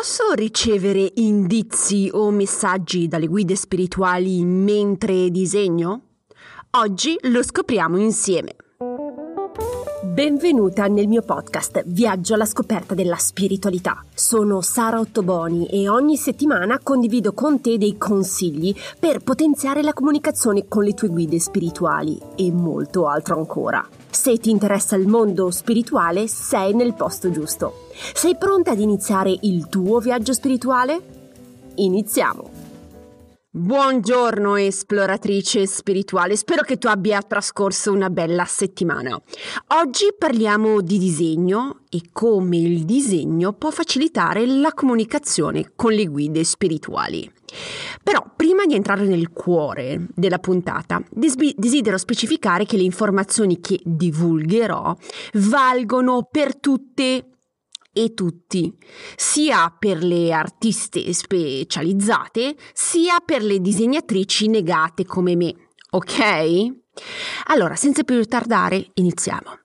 Posso ricevere indizi o messaggi dalle guide spirituali mentre disegno? Oggi lo scopriamo insieme. Benvenuta nel mio podcast Viaggio alla scoperta della spiritualità. Sono Sara Ottoboni e ogni settimana condivido con te dei consigli per potenziare la comunicazione con le tue guide spirituali e molto altro ancora. Se ti interessa il mondo spirituale, sei nel posto giusto. Sei pronta ad iniziare il tuo viaggio spirituale? Iniziamo! Buongiorno esploratrice spirituale, spero che tu abbia trascorso una bella settimana. Oggi parliamo di disegno e come il disegno può facilitare la comunicazione con le guide spirituali. Però prima di entrare nel cuore della puntata, desidero specificare che le informazioni che divulgherò valgono per tutte e tutti, sia per le artiste specializzate, sia per le disegnatrici negate come me. Ok? Allora, senza più ritardare, iniziamo.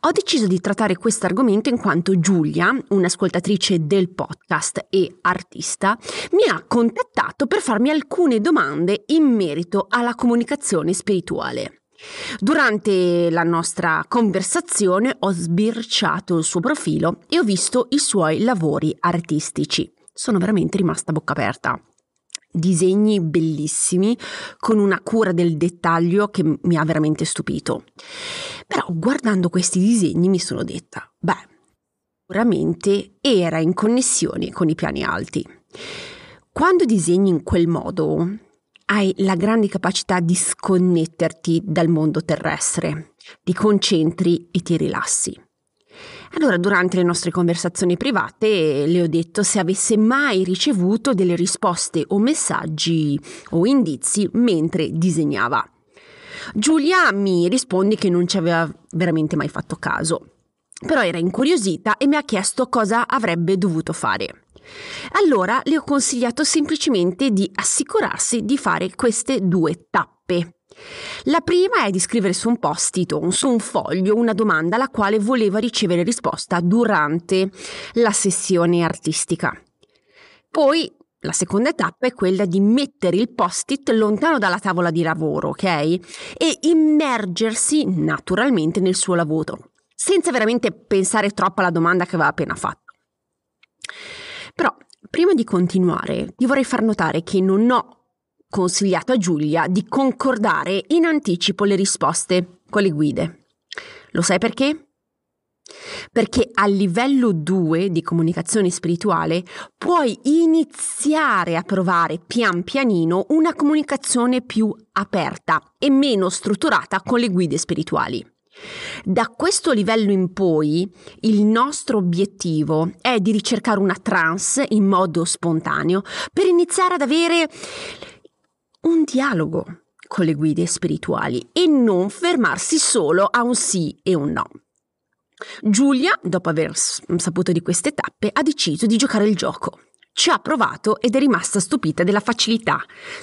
Ho deciso di trattare questo argomento in quanto Giulia, un'ascoltatrice del podcast e artista, mi ha contattato per farmi alcune domande in merito alla comunicazione spirituale. Durante la nostra conversazione ho sbirciato il suo profilo e ho visto i suoi lavori artistici. Sono veramente rimasta a bocca aperta. Disegni bellissimi, con una cura del dettaglio che mi ha veramente stupito. Però guardando questi disegni mi sono detta, beh, sicuramente era in connessione con i piani alti. Quando disegni in quel modo, hai la grande capacità di sconnetterti dal mondo terrestre, ti concentri e ti rilassi. Allora, durante le nostre conversazioni private le ho detto se avesse mai ricevuto delle risposte o messaggi o indizi mentre disegnava. Giulia mi risponde che non ci aveva veramente mai fatto caso, però era incuriosita e mi ha chiesto cosa avrebbe dovuto fare. Allora le ho consigliato semplicemente di assicurarsi di fare queste due tappe. La prima è di scrivere su un post-it o su un foglio una domanda alla quale voleva ricevere risposta durante la sessione artistica. Poi la seconda tappa è quella di mettere il post-it lontano dalla tavola di lavoro, ok? E immergersi naturalmente nel suo lavoro, senza veramente pensare troppo alla domanda che aveva appena fatto. Però, prima di continuare, ti vorrei far notare che non ho consigliato a Giulia di concordare in anticipo le risposte con le guide. Lo sai perché? Perché a livello 2 di comunicazione spirituale puoi iniziare a provare pian pianino una comunicazione più aperta e meno strutturata con le guide spirituali. Da questo livello in poi il nostro obiettivo è di ricercare una trance in modo spontaneo per iniziare ad avere un dialogo con le guide spirituali e non fermarsi solo a un sì e un no. Giulia, dopo aver saputo di queste tappe, ha deciso di giocare il gioco. Ci ha provato ed è rimasta stupita della facilità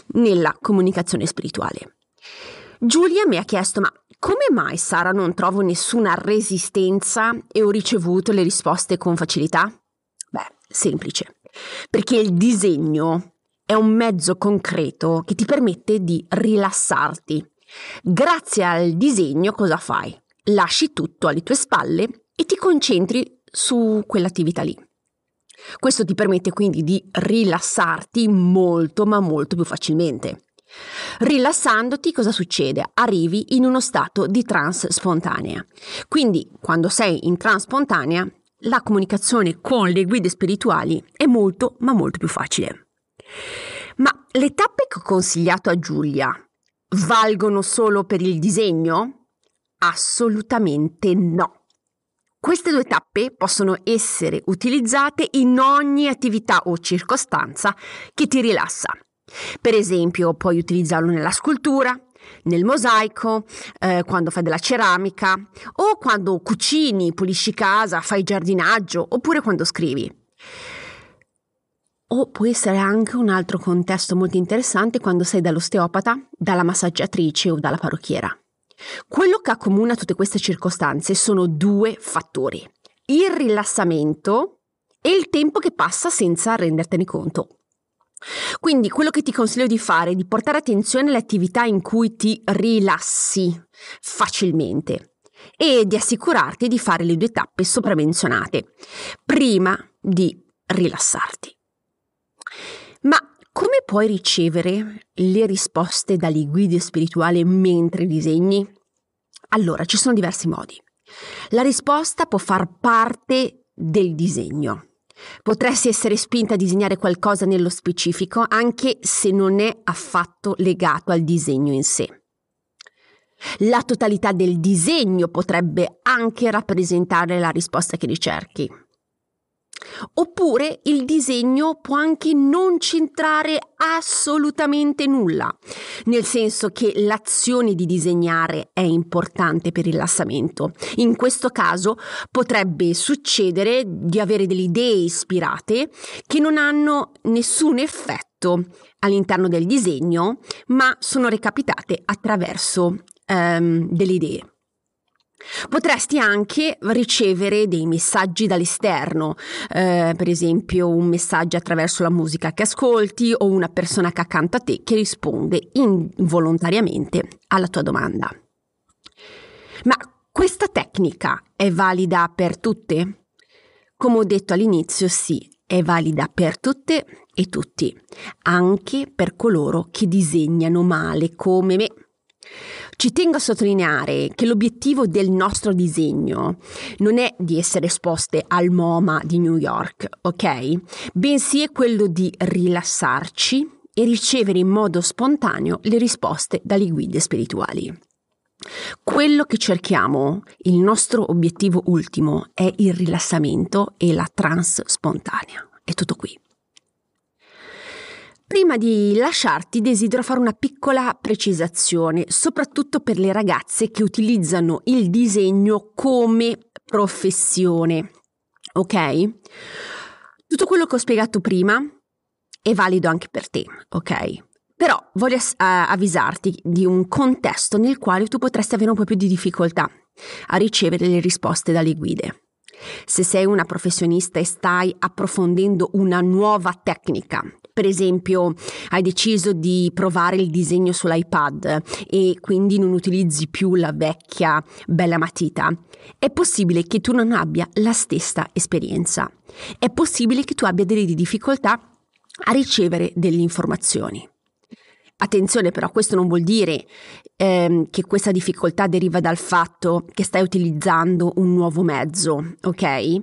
nella comunicazione spirituale. Giulia mi ha chiesto: Ma come mai Sara non trovo nessuna resistenza e ho ricevuto le risposte con facilità? Beh, semplice. Perché il disegno è un mezzo concreto che ti permette di rilassarti. Grazie al disegno cosa fai? Lasci tutto alle tue spalle e ti concentri su quell'attività lì. Questo ti permette quindi di rilassarti molto ma molto più facilmente. Rilassandoti cosa succede? Arrivi in uno stato di trance spontanea. Quindi quando sei in trance spontanea la comunicazione con le guide spirituali è molto ma molto più facile. Ma le tappe che ho consigliato a Giulia valgono solo per il disegno? Assolutamente no. Queste due tappe possono essere utilizzate in ogni attività o circostanza che ti rilassa. Per esempio, puoi utilizzarlo nella scultura, nel mosaico, eh, quando fai della ceramica o quando cucini, pulisci casa, fai giardinaggio oppure quando scrivi. O può essere anche un altro contesto molto interessante quando sei dall'osteopata, dalla massaggiatrice o dalla parrucchiera. Quello che accomuna tutte queste circostanze sono due fattori. Il rilassamento e il tempo che passa senza rendertene conto. Quindi quello che ti consiglio di fare è di portare attenzione alle attività in cui ti rilassi facilmente e di assicurarti di fare le due tappe sopramenzionate prima di rilassarti. Ma come puoi ricevere le risposte dalle guide spirituali mentre disegni? Allora, ci sono diversi modi. La risposta può far parte del disegno. Potresti essere spinta a disegnare qualcosa nello specifico anche se non è affatto legato al disegno in sé. La totalità del disegno potrebbe anche rappresentare la risposta che ricerchi. Oppure il disegno può anche non centrare assolutamente nulla, nel senso che l'azione di disegnare è importante per il rilassamento. In questo caso potrebbe succedere di avere delle idee ispirate che non hanno nessun effetto all'interno del disegno, ma sono recapitate attraverso um, delle idee. Potresti anche ricevere dei messaggi dall'esterno, eh, per esempio un messaggio attraverso la musica che ascolti o una persona che accanto a te che risponde involontariamente alla tua domanda. Ma questa tecnica è valida per tutte? Come ho detto all'inizio, sì, è valida per tutte e tutti, anche per coloro che disegnano male come me. Ci tengo a sottolineare che l'obiettivo del nostro disegno non è di essere esposte al MoMA di New York, ok? Bensì è quello di rilassarci e ricevere in modo spontaneo le risposte dalle guide spirituali. Quello che cerchiamo, il nostro obiettivo ultimo, è il rilassamento e la trans spontanea. È tutto qui. Prima di lasciarti desidero fare una piccola precisazione, soprattutto per le ragazze che utilizzano il disegno come professione. Ok? Tutto quello che ho spiegato prima è valido anche per te, ok? Però voglio avvisarti di un contesto nel quale tu potresti avere un po' più di difficoltà a ricevere le risposte dalle guide. Se sei una professionista e stai approfondendo una nuova tecnica, per esempio hai deciso di provare il disegno sull'iPad e quindi non utilizzi più la vecchia bella matita, è possibile che tu non abbia la stessa esperienza. È possibile che tu abbia delle difficoltà a ricevere delle informazioni. Attenzione però, questo non vuol dire ehm, che questa difficoltà deriva dal fatto che stai utilizzando un nuovo mezzo, ok?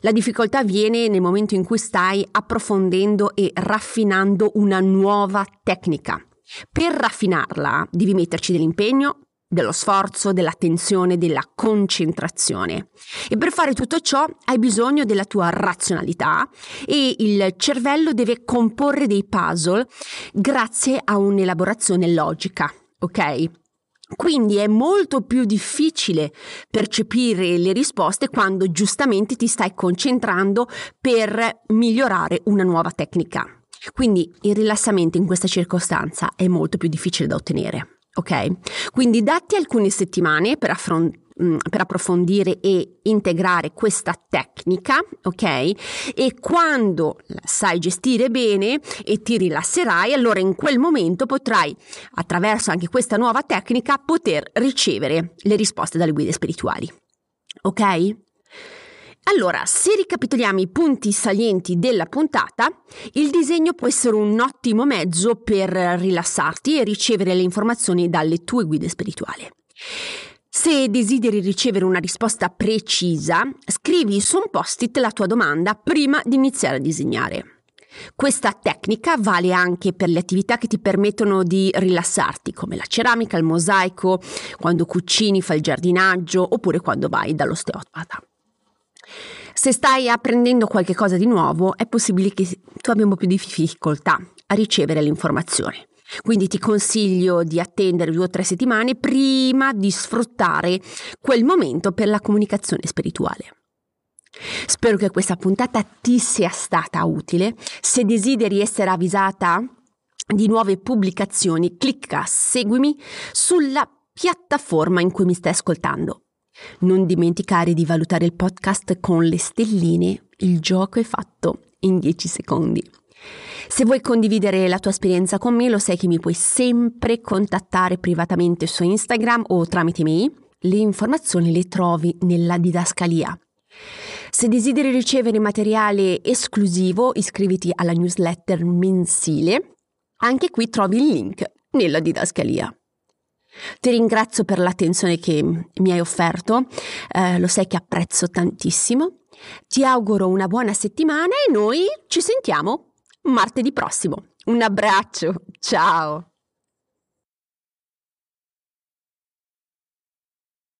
La difficoltà viene nel momento in cui stai approfondendo e raffinando una nuova tecnica. Per raffinarla devi metterci dell'impegno, dello sforzo, dell'attenzione, della concentrazione. E per fare tutto ciò hai bisogno della tua razionalità e il cervello deve comporre dei puzzle grazie a un'elaborazione logica, ok? Quindi è molto più difficile percepire le risposte quando giustamente ti stai concentrando per migliorare una nuova tecnica. Quindi il rilassamento in questa circostanza è molto più difficile da ottenere. Ok? Quindi datti alcune settimane per, affron- mm, per approfondire e integrare questa tecnica, ok? E quando sai gestire bene e ti rilasserai, allora in quel momento potrai, attraverso anche questa nuova tecnica, poter ricevere le risposte dalle guide spirituali. Ok? Allora, se ricapitoliamo i punti salienti della puntata, il disegno può essere un ottimo mezzo per rilassarti e ricevere le informazioni dalle tue guide spirituali. Se desideri ricevere una risposta precisa, scrivi su un post-it la tua domanda prima di iniziare a disegnare. Questa tecnica vale anche per le attività che ti permettono di rilassarti, come la ceramica, il mosaico, quando cucini, fai il giardinaggio oppure quando vai dall'osteopata. Se stai apprendendo qualcosa di nuovo, è possibile che tu abbia un po' più di difficoltà a ricevere l'informazione. Quindi ti consiglio di attendere due o tre settimane prima di sfruttare quel momento per la comunicazione spirituale. Spero che questa puntata ti sia stata utile. Se desideri essere avvisata di nuove pubblicazioni, clicca seguimi sulla piattaforma in cui mi stai ascoltando. Non dimenticare di valutare il podcast con le stelline Il gioco è fatto in 10 secondi. Se vuoi condividere la tua esperienza con me, lo sai che mi puoi sempre contattare privatamente su Instagram o tramite mail. Le informazioni le trovi nella didascalia. Se desideri ricevere materiale esclusivo, iscriviti alla newsletter mensile. Anche qui trovi il link nella didascalia. Ti ringrazio per l'attenzione che mi hai offerto, eh, lo sai che apprezzo tantissimo. Ti auguro una buona settimana e noi ci sentiamo martedì prossimo. Un abbraccio, ciao!